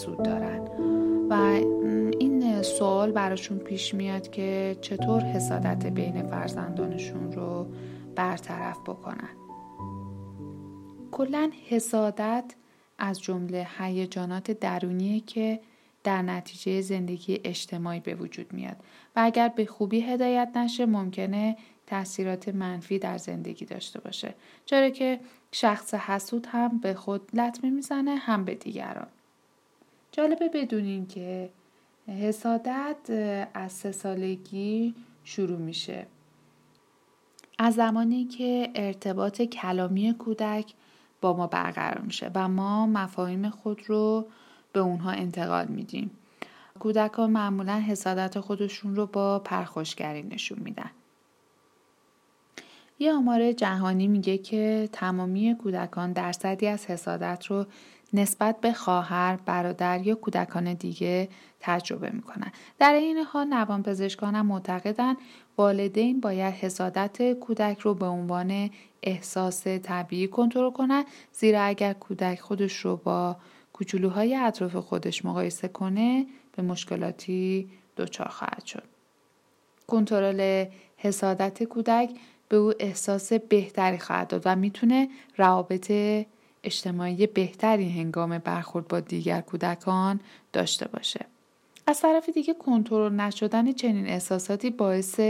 حسود دارن. و این سوال براشون پیش میاد که چطور حسادت بین فرزندانشون رو برطرف بکنن. کلا حسادت از جمله هیجانات درونیه که در نتیجه زندگی اجتماعی به وجود میاد. و اگر به خوبی هدایت نشه ممکنه تاثیرات منفی در زندگی داشته باشه. چرا که شخص حسود هم به خود لطمه می‌زنه هم به دیگران. جالبه بدونین که حسادت از سه سالگی شروع میشه. از زمانی که ارتباط کلامی کودک با ما برقرار میشه و ما مفاهیم خود رو به اونها انتقال میدیم. کودکان معمولا حسادت خودشون رو با پرخوشگری نشون میدن. یه آمار جهانی میگه که تمامی کودکان درصدی از حسادت رو نسبت به خواهر، برادر یا کودکان دیگه تجربه می‌کنن. در این حال نوان پزشکان معتقدن والدین باید حسادت کودک رو به عنوان احساس طبیعی کنترل کنن زیرا اگر کودک خودش رو با کوچولوهای اطراف خودش مقایسه کنه به مشکلاتی دچار خواهد شد. کنترل حسادت کودک به او احساس بهتری خواهد داد و می‌تونه روابط اجتماعی بهتری هنگام برخورد با دیگر کودکان داشته باشه. از طرف دیگه کنترل نشدن چنین احساساتی باعث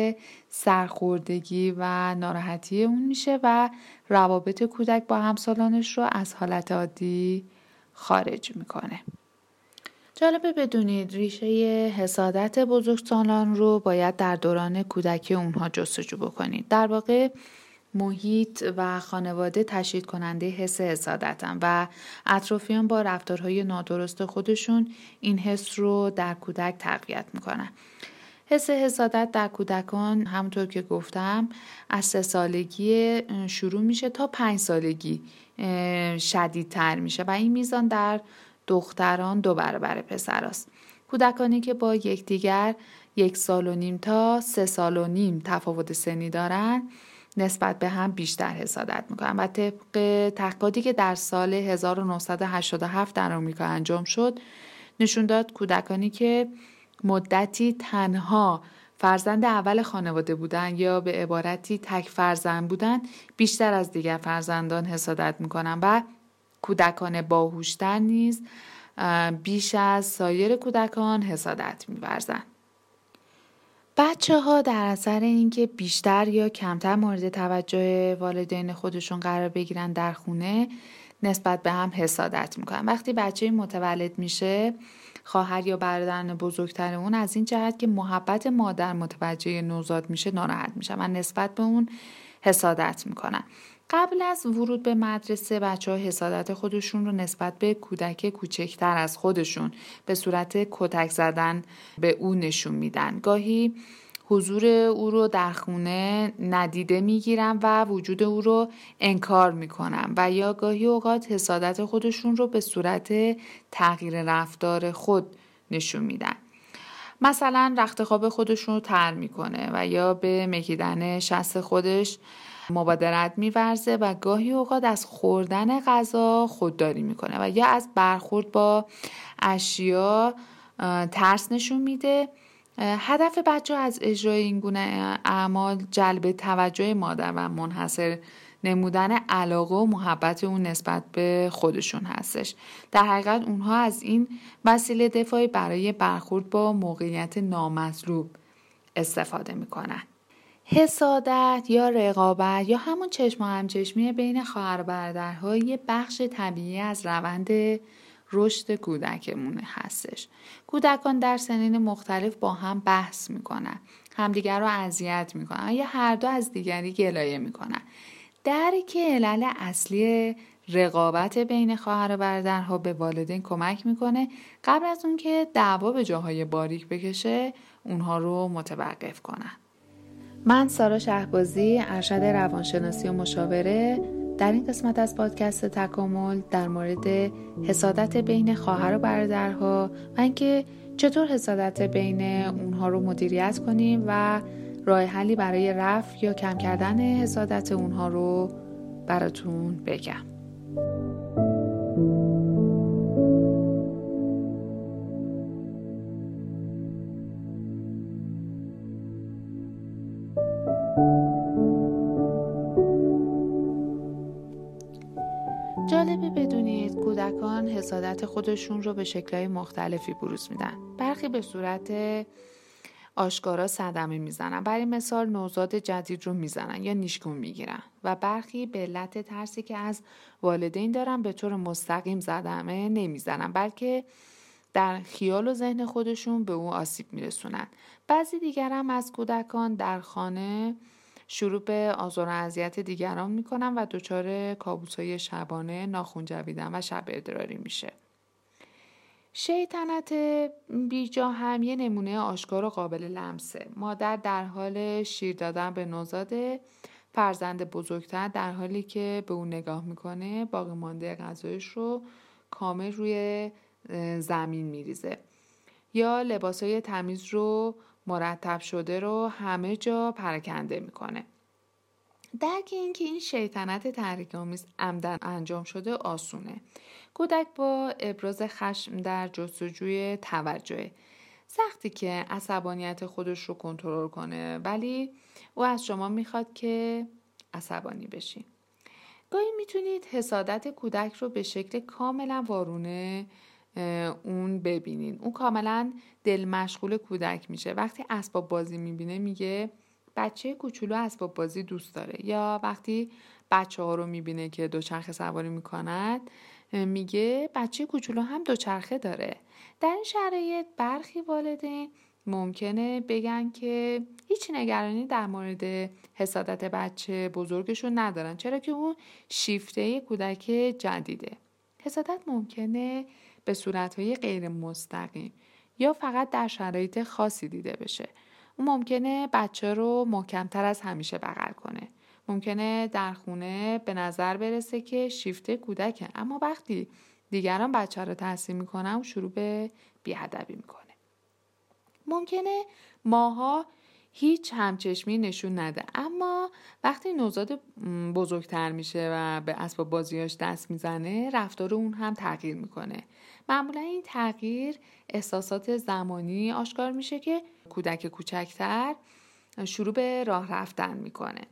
سرخوردگی و ناراحتی اون میشه و روابط کودک با همسالانش رو از حالت عادی خارج می‌کنه. جالبه بدونید ریشه حسادت بزرگسالان رو باید در دوران کودکی اونها جستجو بکنید. در واقع محیط و خانواده تشدید کننده حس حسادتن و اطرافیان با رفتارهای نادرست خودشون این حس رو در کودک تقویت می‌کنن. حس حسادت در کودکان همونطور که گفتم از سه سالگی شروع میشه تا پنج سالگی شدیدتر میشه و این میزان در دختران دو برابر پسراست. کودکانی که با یکدیگر یک سال و نیم تا سه سال و نیم تفاوت سنی دارن نسبت به هم بیشتر حسادت می‌کنن. و طبق تحقیقاتی که در سال 1987 در آمریکا انجام شد نشون داد کودکانی که مدتی تنها فرزند اول خانواده بودن یا به عبارتی تک فرزند بودن بیشتر از دیگر فرزندان حسادت می‌کنن و کودکان باهوشتر نیز بیش از سایر کودکان حسادت میورزند بچه ها در اثر اینکه بیشتر یا کمتر مورد توجه والدین خودشون قرار بگیرن در خونه نسبت به هم حسادت می‌کنن. وقتی بچه متولد میشه خواهر یا برادران بزرگتر اون از این جهت که محبت مادر متوجه نوزاد میشه ناراحت میشه و نسبت به اون حسادت می‌کنن. قبل از ورود به مدرسه بچه ها حسادت خودشون رو نسبت به کودک کوچکتر از خودشون به صورت کتک زدن به او نشون میدن. گاهی حضور او رو در خونه ندیده می‌گیرن و وجود او رو انکار می‌کنن و یا گاهی اوقات حسادت خودشون رو به صورت تغییر رفتار خود نشون میدن. مثلا رخت خواب خودشون رو تر می‌کنه و یا به مکیدن شست خودش مبادرت میورزه و گاهی اوقات از خوردن غذا خودداری می‌کنه و یا از برخورد با اشیا ترس نشون میده. هدف بچه از اجرای این گونه اعمال جلب توجه مادر و منحصر نمودن علاقه و محبت اون نسبت به خودشون هستش. در حقیقت اونها از این وسیله دفاعی برای برخورد با موقعیت نامطلوب استفاده می‌کنن. حسادت یا رقابت یا همون چشم و همچشمی بین خواهر برادرها یه بخش طبیعی از روند رشد کودکمون هستش. کودکان در سنین مختلف با هم بحث می‌کنن همدیگر رو اذیت می‌کنن یا هر دو از دیگری گلایه می‌کنن. درک علل اصلی رقابت بین خواهر و برادرها به والدین کمک می‌کنه قبل از اون که دعوا به جاهای باریک بکشه اونها رو متوقف کنن. من سارا شهبازی ارشد روانشناسی و مشاوره در این قسمت از پادکست تکامل در مورد حسادت بین خواهر و برادرها و اینکه چطور حسادت بین اونها رو مدیریت کنیم و راه حلی برای رفع یا کم کردن حسادت اونها رو براتون بگم. خودشون رو به شکلهای مختلفی بروز میدن. برخی به صورت آشکارا صدمه می‌زنن. برای مثال نوزاد جدید رو می‌زنن یا نیشگون می‌گیرن. و برخی به علت ترسی که از والدین دارن به طور مستقیم زدمه نمی‌زنن بلکه در خیال و ذهن خودشون به او آسیب میرسونن. بعضی دیگر هم از کودکان در خانه شروع به آزار و اذیت دیگران می‌کنن و دچار کابوسای شبانه ناخون جویدن و شب ادراری میشه. شیطنت بیجا هم یه نمونه آشکار و قابل لمسه. مادر در حال شیر دادن به نوزاد فرزند بزرگتر در حالی که به اون نگاه می‌کنه باقی مانده غذایش رو کامل روی زمین میریزه. یا لباسای تمیز رو مرتب شده رو همه جا پرکنده می‌کنه. درک اینکه این شیطنت تحریک آمیز عمدن انجام شده آسونه. کودک با ابراز خشم در جستجوی توجه سختی که عصبانیت خودش رو کنترل کنه ولی او از شما می‌خواد که عصبانی بشین گاهی می‌تونید حسادت کودک رو به شکل کاملا وارونه اون ببینین اون کاملا دل مشغول کودک میشه. وقتی اسباب بازی می‌بینه میگه بچه کوچولو اسباب بازی دوست داره. یا وقتی بچه ها رو می‌بینه که دوچرخه سواری می‌کند میگه بچه کوچولو هم دوچرخه داره. در این شرایط برخی والدین ممکنه بگن که هیچ نگرانی در مورد حسادت بچه بزرگشون ندارن چرا که اون شیفته کودک جدیده. حسادت ممکنه به صورتهای غیر مستقیم یا فقط در شرایط خاصی دیده بشه. اون ممکنه بچه رو محکمتر از همیشه بغل کنه. ممکنه در خونه به نظر برسه که شیفته کودکه. اما وقتی دیگران بچه رو تحصیل می‌کنن و شروع به بیهدبی می‌کنه. ممکنه ماها هیچ همچشمی نشون نده. اما وقتی نوزاد بزرگتر میشه و به اسباب بازیاش دست می‌زنه رفتار اون هم تغییر می‌کنه. معمولا این تغییر احساسات زمانی آشکار میشه که کودک کوچکتر شروع به راه رفتن می‌کنه.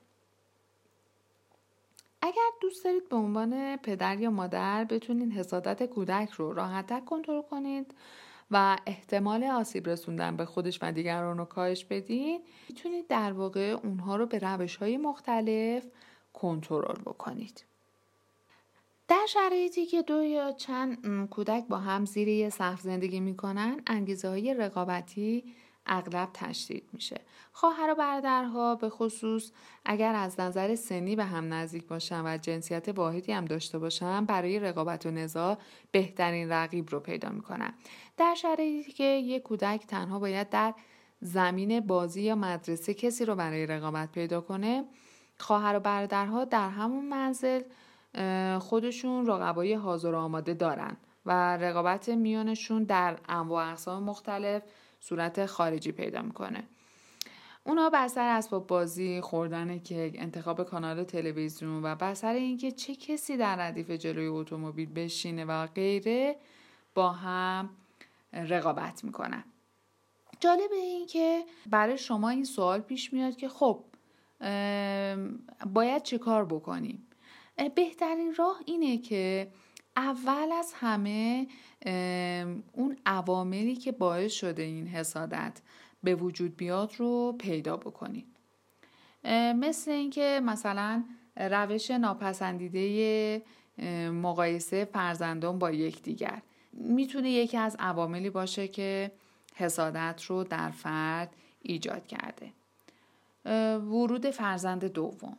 اگر دوست دارید به عنوان پدر یا مادر بتونید حسادت کودک رو راحتتر کنترل کنید و احتمال آسیب رسوندن به خودش و دیگران رو کاهش بدین می‌تونید در واقع اونها رو به روش های مختلف کنترل بکنید. در شرایطی که دو یا چند کودک با هم زیر یه سقف زندگی می‌کنن انگیزه های رقابتی اغلب تشدید میشه. خواهر و برادرها به خصوص اگر از نظر سنی به هم نزدیک باشن و جنسیت واحدی هم داشته باشن برای رقابت و نزاع بهترین رقیب رو پیدا می‌کنن. در شرایطی که یک کودک تنها باید در زمین بازی یا مدرسه کسی رو برای رقابت پیدا کنه خواهر و برادرها در همون منزل خودشون رقبای حاضر و آماده دارن و رقابت میانشون در انواع اقسام مختلف صورت خارجی پیدا می‌کنه. اونا بر سر اسباب بازی خوردن کیک انتخاب کانال تلویزیون و بر اینکه چه کسی در ردیف جلوی اتومبیل بشینه و غیره با هم رقابت می‌کنن. جالب این که برای شما این سوال پیش میاد که خب باید چه کار بکنیم؟ بهترین راه اینه که اول از همه اون عواملی که باعث شده این حسادت به وجود بیاد رو پیدا بکنید. مثل اینکه مثلا روش ناپسندیده مقایسه فرزندان با یکدیگر. می‌تونه یکی از عواملی باشه که حسادت رو در فرد ایجاد کرده. ورود فرزند دوم.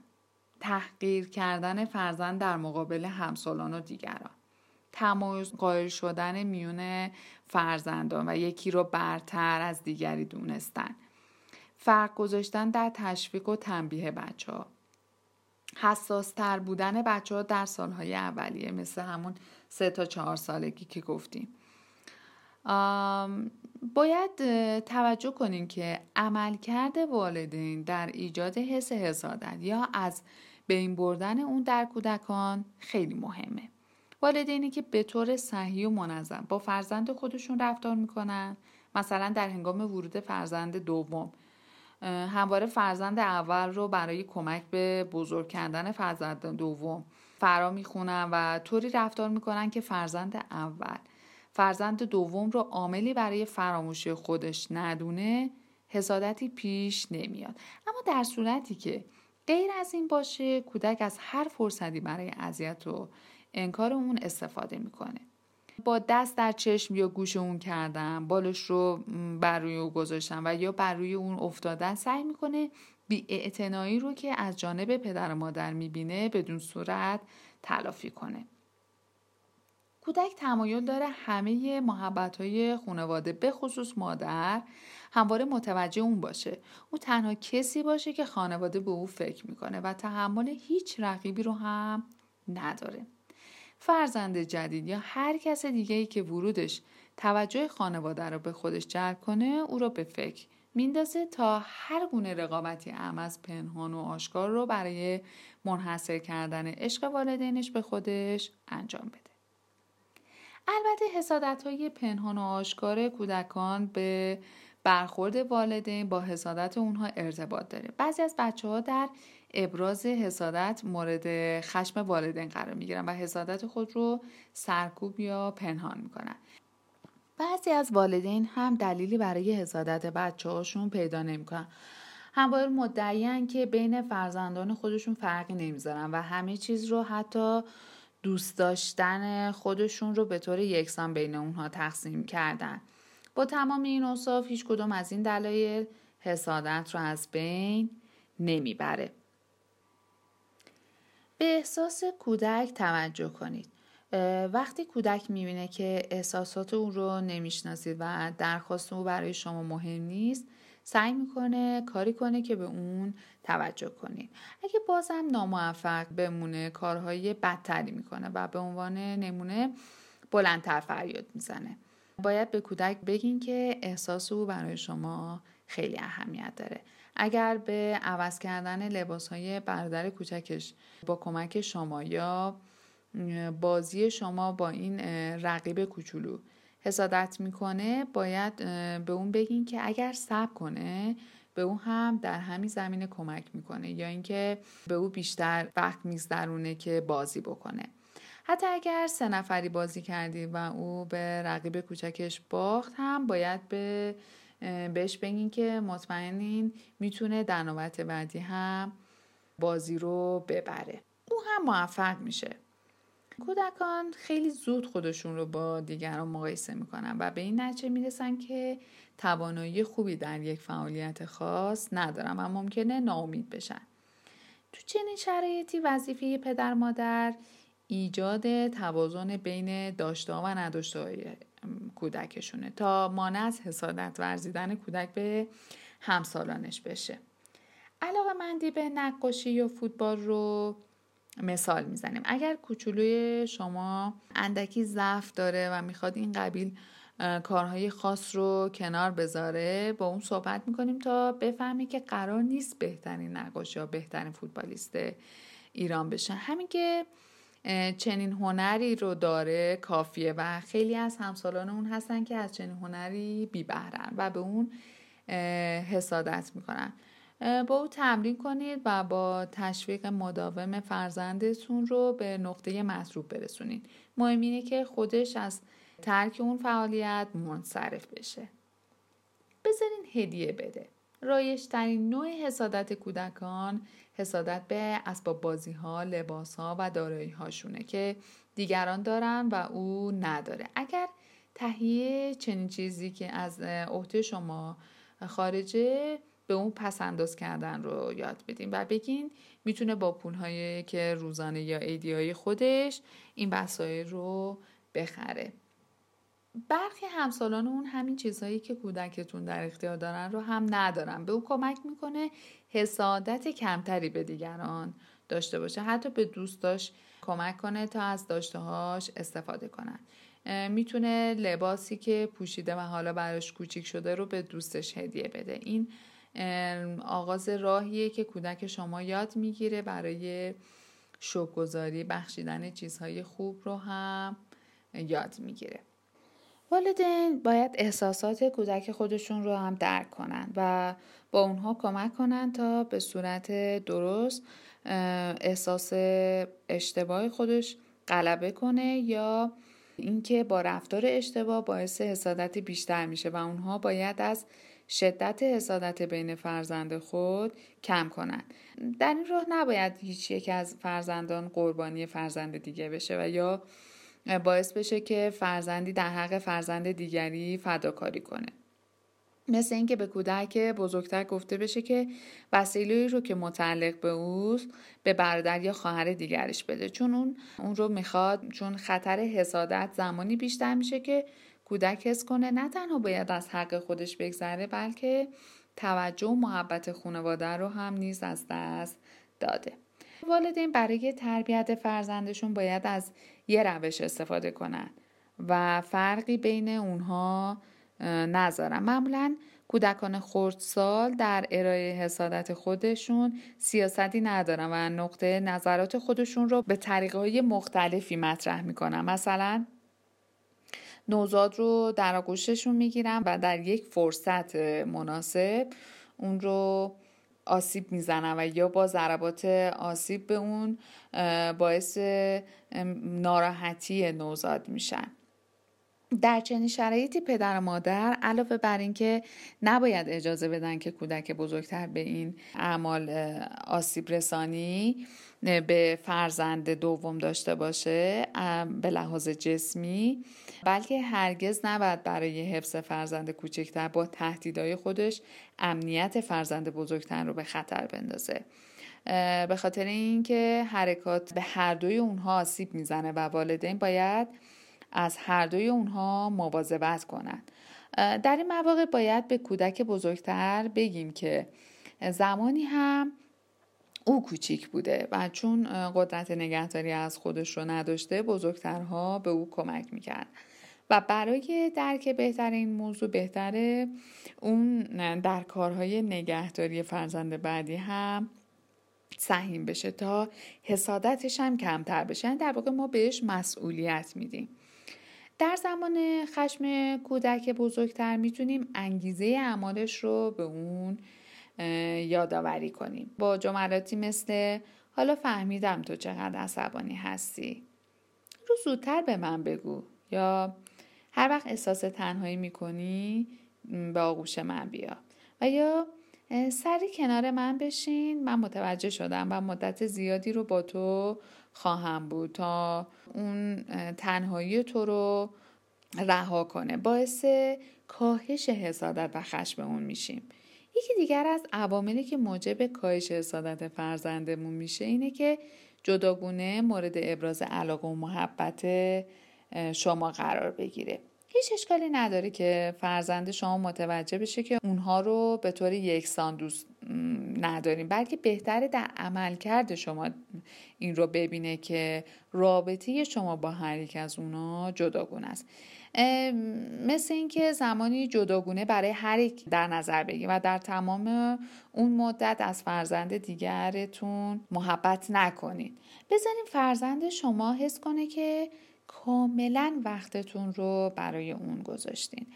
تحقیر کردن فرزند در مقابل همسالان و دیگران. تمایز قائل شدن میون فرزندان و یکی رو برتر از دیگری دونستن. فرق گذاشتن در تشویق و تنبیه بچه ها حساس تر بودن بچه ها در سالهای اولیه مثل همون سه تا چهار سالگی که گفتیم. باید توجه کنیم که عملکرد والدین در ایجاد حس حسادت یا از بین بردن اون در کودکان خیلی مهمه. والدینی که به طور صحیح و منظم با فرزند خودشون رفتار می‌کنن. مثلا در هنگام ورود فرزند دوم. همواره فرزند اول رو برای کمک به بزرگ کردن فرزند دوم فرا می‌خونن و طوری رفتار می‌کنن که فرزند اول فرزند دوم رو عاملی برای فراموشی خودش ندونه حسادتی پیش نمیاد. اما در صورتی که غیر از این باشه کودک از هر فرصتی برای اذیت و انکار اون استفاده می‌کنه. با دست در چشم یا گوش اون کردن بالش رو بر روی او گذاشتن و یا بر روی اون افتادن سعی می‌کنه بی رو که از جانب پدر و مادر می‌بینه بدون صورت تلافی کنه. کودک تمایل داره همه محبت های خانواده به خصوص مادر همواره متوجه اون باشه. او تنها کسی باشه که خانواده به او فکر می‌کنه و تحمل هیچ رقیبی رو هم نداره. فرزند جدید یا هر کس دیگه ای که ورودش توجه خانواده رو به خودش جلب کنه او رو به فکر میندازه تا هر گونه رقابتی ام از پنهان و آشکار رو برای منحصر کردن عشق والدینش به خودش انجام بده. البته حسادت های پنهان و آشکار کودکان به برخورد والدین با حسادت اونها ارتباط داره. بعضی از بچه ها در ابراز حسادت مورد خشم والدین قرار می‌گیرن و حسادت خود رو سرکوب یا پنهان می‌کنن. بعضی از والدین هم دلیلی برای حسادت بچه هاشون پیدا نمی‌کنن. همواره مدعیان که بین فرزندان خودشون فرقی نمی‌ذارن و همه چیز رو حتی دوست داشتن خودشون رو به طور یکسان بین اونها تقسیم کردن با تمام این اصاف هیچ کدوم از این دلایل حسادت رو از بین نمی‌بره به احساس کودک توجه کنید. وقتی کودک می‌بینه که احساسات او رو نمی‌شناسید و درخواست او برای شما مهم نیست سعی می‌کنه کاری کنه که به اون توجه کنید. اگه بازم ناموفق بمونه کارهای بدتری می‌کنه و به عنوان نمونه بلندتر فریاد می‌زنه. باید به کودک بگین که احساس او برای شما خیلی اهمیت داره. اگر به عوض کردن لباس های برادر کوچکش با کمک شما یا بازی شما با این رقیب کوچولو حسادت می‌کنه باید به اون بگین که اگر صبر کنه به او هم در همین زمینه کمک می‌کنه یا اینکه به او بیشتر وقت میگذرونه که بازی بکنه. حتی اگر سه نفری بازی کردی و او به رقیب کوچکش باخت هم باید به بهش بگین که مطمئنین می‌تونه در نوبت بعدی هم بازی رو ببره. او هم موفق میشه. کودکان خیلی زود خودشون رو با دیگران مقایسه می‌کنن و به این نتیجه می‌رسن که توانایی خوبی در یک فعالیت خاص ندارن و ممکنه ناامید بشن. تو چنین شرایطی وظیفه پدر مادر ایجاد توازن بین داشته و نداشته کودکشونه تا مانع از حسادت ورزیدن کودک به همسالانش بشه. علاقه مندی به نقاشی یا فوتبال رو مثال می‌زنیم. اگر کوچولوی شما اندکی ضعف داره و می‌خواد این قبیل کارهای خاص رو کنار بذاره با اون صحبت می‌کنیم تا بفهمی که قرار نیست بهترین نقاش یا بهترین فوتبالیست ایران بشه. همین که چنین هنری رو داره کافیه و خیلی از همسالان اون هستن که از چنین هنری بی بهرن و به اون حسادت می‌کنن. با او تمرین کنید و با تشویق مداوم فرزندتون رو به نقطه مطلوب برسونید. مهم اینه که خودش از ترک اون فعالیت منصرف بشه. بذارین هدیه بده. رایشترین نوع حسادت کودکان حسادت به اسباب بازی ها، لباس ها و دارایی هاشونه که دیگران دارن و او نداره. اگر تهیه چنین چیزی که از عهده شما خارجه به اون پس انداز کردن رو یاد بدیم و بگین می‌تونه با پولهایی که روزانه یا ایدیای خودش این وسایل رو بخره برخی همسالان اون همین چیزهایی که کودکتون در اختیار دارن رو هم ندارن به او کمک می‌کنه حسادت کمتری به دیگران داشته باشه. حتی به دوستاش کمک کنه تا از داشتههاش استفاده کنن. می‌تونه لباسی که پوشیده و حالا براش کوچیک شده رو به دوستش هدیه بده. این آغاز راهیه که کودک شما یاد می‌گیره برای شوکگذاری بخشیدن چیزهای خوب رو هم یاد می‌گیره. والدین باید احساسات کودک خودشون رو هم درک کنن و با اونها کمک کنن تا به صورت درست احساس اشتباه خودش غلبه کنه یا اینکه با رفتار اشتباه باعث حسادت بیشتر میشه و اونها باید از شدت حسادت بین فرزند خود کم کنند در این راه نباید هیچ یک از فرزندان قربانی فرزند دیگه بشه و یا باعث بشه که فرزندی در حق فرزند دیگری فداکاری کنه. مثل اینکه به کودک بزرگتر گفته بشه که وسیله رو که متعلق به اوست به برادر یا خواهر دیگرش بده. چون اون اون رو می‌خواد چون خطر حسادت زمانی بیشتر میشه که کودک حس کنه نه تنها باید از حق خودش بگذره بلکه توجه و محبت خانواده رو هم نیز از دست داده. والدین برای تربیت فرزندشون باید از یه روش استفاده کنن و فرقی بین اونها نذارن. معمولا کودکان خردسال در ارائه حسادت خودشون سیاستی ندارن و نقطه نظرات خودشون رو به طریقه های مختلفی مطرح می‌کنن. مثلا نوزاد رو در آغوششون می‌گیرن و در یک فرصت مناسب اون رو آسیب می‌زنن و یا با ضربات آسیب به اون باعث ناراحتی نوزاد میشن. در چنین شرایطی پدر و مادر علاوه بر اینکه نباید اجازه بدن که کودک بزرگتر به این اعمال آسیب رسانی به فرزند دوم داشته باشه به لحاظ جسمی بلکه هرگز نباید برای حفظ فرزند کوچکتر با تهدیدهای خودش امنیت فرزند بزرگتر رو به خطر بندازه. به خاطر اینکه حرکات به هر دوی اونها آسیب می‌زنه و والدین باید از هر دوی اونها مواظبت کنند در این مواقع باید به کودک بزرگتر بگیم که زمانی هم او کوچیک بوده و چون قدرت نگهداری از خودش رو نداشته بزرگترها به او کمک می‌کرد. و برای درک بهتر این موضوع بهتره اون در کارهای نگهداری فرزند بعدی هم سهیم بشه تا حسادتش هم کمتر بشه. یعنی در واقع ما بهش مسئولیت میدیم. در زمان خشم کودک بزرگتر می‌تونیم انگیزه اعمالش رو به اون یادآوری کنیم. با جملاتی مثل حالا فهمیدم تو چقدر عصبانی هستی. رو زودتر به من بگو. یا هر وقت احساس تنهایی می‌کنی به آغوش من بیا. و یا سری کنار من بشین. من متوجه شدم و مدت زیادی رو با تو خواهم بود تا اون تنهایی تو رو رها کنه. باعث کاهش حسادت و خشم اون میشیم. یکی دیگر از عواملی که موجب کاهش حسادت فرزندمون میشه اینه که جداگونه مورد ابراز علاقه و محبت شما قرار بگیره. هیچ اشکالی نداره که فرزند شما متوجه بشه که اونها رو به طور یکسان دوست نداریم. بلکه بهتره در عملکرد شما این رو ببینه که رابطه شما با هر یک از اونا جداگونه است. مثل اینکه زمانی جداگونه برای هر یک در نظر بگیم و در تمام اون مدت از فرزند دیگرتون محبت نکنید. بزنین فرزند شما حس کنه که کاملا وقتتون رو برای اون گذاشتین.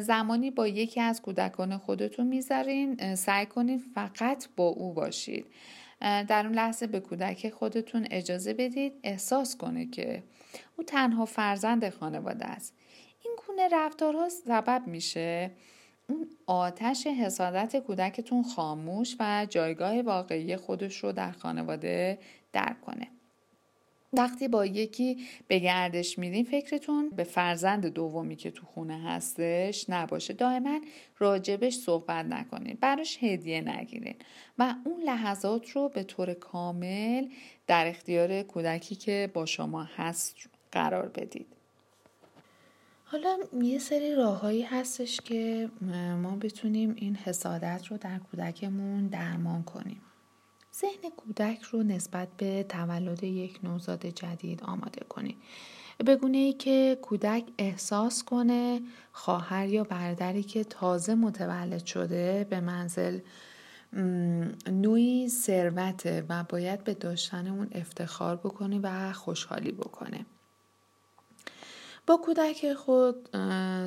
زمانی با یکی از کودکان خودتون می‌ذارین سعی کنید فقط با او باشید. در اون لحظه به کودک خودتون اجازه بدید احساس کنه که او تنها فرزند خانواده است. این گونه رفتارها سبب میشه اون آتش حسادت کودکتون خاموش و جایگاه واقعی خودش رو در خانواده درک کنه. وقتی با یکی به گردش میرین فکرتون به فرزند دومی که تو خونه هستش نباشه. دائما راجبش صحبت نکنین براش هدیه نگیرین و اون لحظات رو به طور کامل در اختیار کودکی که با شما هست قرار بدید. حالا یه سری راههایی هستش که ما بتونیم این حسادت رو در کودکمون درمان کنیم. ذهن کودک رو نسبت به تولد یک نوزاد جدید آماده کنید بگونه ای که کودک احساس کنه خواهر یا برادری که تازه متولد شده به منزل نوعی ثروته و باید به داشتن اون افتخار بکنه و خوشحالی بکنه. با کودک خود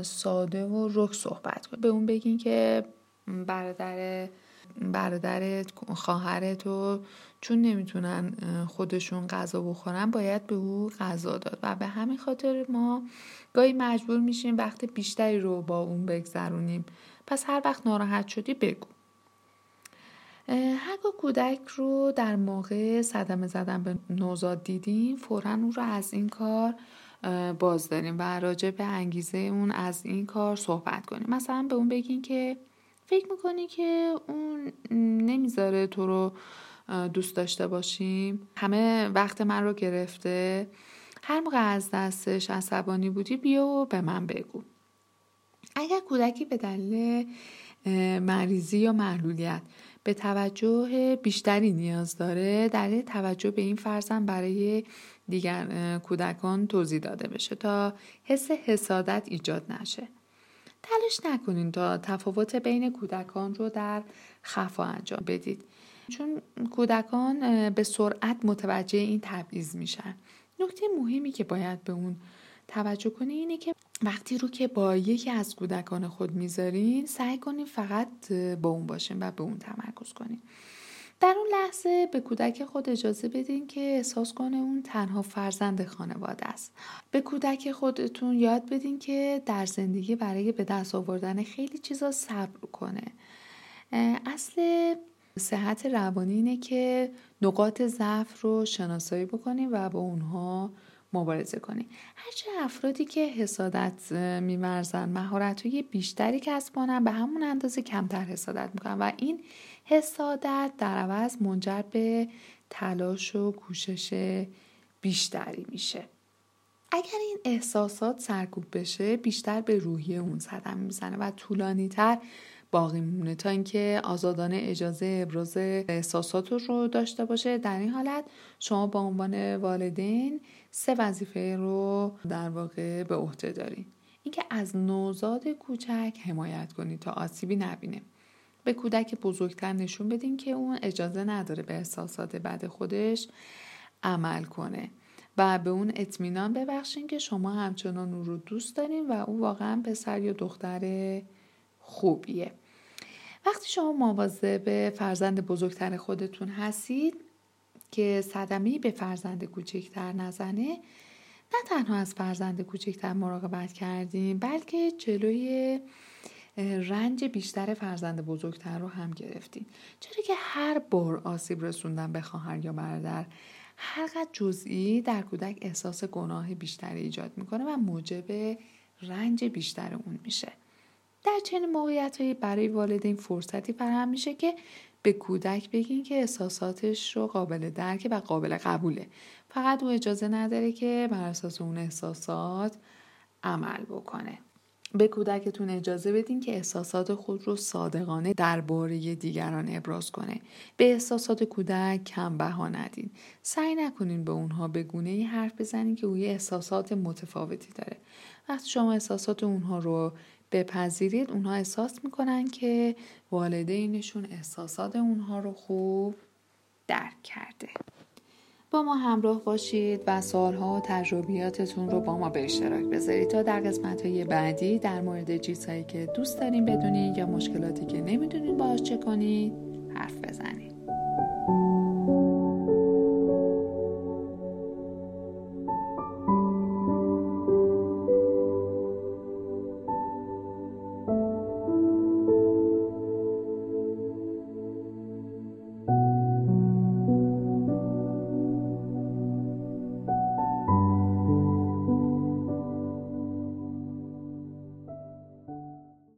ساده و رک صحبت کن. به اون بگین که برادر برادر خواهر تو چون نمی‌تونن خودشون غذا بخورن باید به او غذا داد. و به همین خاطر ما گاهی مجبور میشیم وقت بیشتری رو با اون بگذرونیم. پس هر وقت ناراحت شدی بگو. هرگاه کودک رو در موقع صدمه زدن به نوزاد دیدیم فورا اون رو از این کار باز داریم و راجع به انگیزه اون از این کار صحبت کنیم. مثلا به اون بگین که فکر می‌کنی که اون نمی‌ذاره تو رو دوست داشته باشیم؟ همه وقت من رو گرفته. هر موقع از دستش عصبانی بودی بیا و به من بگو. اگر کودکی به دلیل مریضی یا معلولیت به توجه بیشتری نیاز داره دلیل توجه به این فرزن برای دیگر کودکان توضیح داده بشه تا حس حسادت ایجاد نشه. تلاش نکنین تا تفاوت بین کودکان رو در خفا انجام بدید. چون کودکان به سرعت متوجه این تبعیض میشن. نکته مهمی که باید به اون توجه کنی اینه که وقتی رو که با یکی از کودکان خود می‌ذارین سعی کنین فقط با اون باشین و به اون تمرکز کنین. در اون لحظه به کودک خود اجازه بدین که احساس کنه اون تنها فرزند خانواده است. به کودک خودتون یاد بدین که در زندگی برای به دست آوردن خیلی چیزا صبر کنه. اصل صحت روانی اینه که نقاط ضعف رو شناسایی بکنیم و با اونها مبارزه کنیم هرچه افرادی که حسادت میورزن مهارت بیشتری کسب کنن به همون اندازه کمتر حسادت می‌کنن و این حسادت در عوض منجر به تلاش و کوشش بیشتری میشه. اگر این احساسات سرکوب بشه بیشتر به روحیه اون صدم می‌زنه و طولانی تر باقی میمونه تا اینکه آزادانه اجازه ابراز احساسات رو داشته باشه. در این حالت شما با عنوان والدین سه وظیفه رو در واقع به عهده دارین. اینکه از نوزاد کوچک حمایت کنید تا آسیبی نبینه. به کودک بزرگتر نشون بدین که اون اجازه نداره به احساسات بد خودش عمل کنه. و به اون اطمینان ببخشین که شما همچنان اون رو دوست دارین و او واقعا پسر یا دختر خوبیه. وقتی شما مواظب فرزند بزرگتر خودتون هستید که صدمه به فرزند کوچکتر نزنه نه تنها از فرزند کوچکتر مراقبت کردیم بلکه جلوی رنج بیشتر فرزند بزرگتر رو هم گرفتیم. چرا که هر بار آسیب رسوندن به خواهر یا برادر هر قدر جزئی در کودک احساس گناه بیشتری ایجاد می‌کنه و موجب رنج بیشتر اون میشه. در چنین موقعیت برای والدین فرصتی فراهم میشه که به کودک بگین که احساساتش رو قابل درک و قابل قبوله. فقط او اجازه نداره که بر اساس اون احساسات عمل بکنه. به کودکتون اجازه بدین که احساسات خود رو صادقانه درباره دیگران ابراز کنه. به احساسات کودک کم بها ندین. سعی نکنین به اونها به گونه ای حرف بزنین که اوی احساسات متفاوتی داره. وقتی شما احساسات اونها رو بپذیرید اونها احساس می‌کنن که والدینشون احساسات اونها رو خوب درک کرده. با ما همراه باشید و سالها و تجربیاتتون رو با ما به اشتراک بذارید. تا در قسمت های بعدی در مورد چیزهایی که دوست دارین بدونید یا مشکلاتی که نمی‌دونین باش چه کنید حرف بزنید.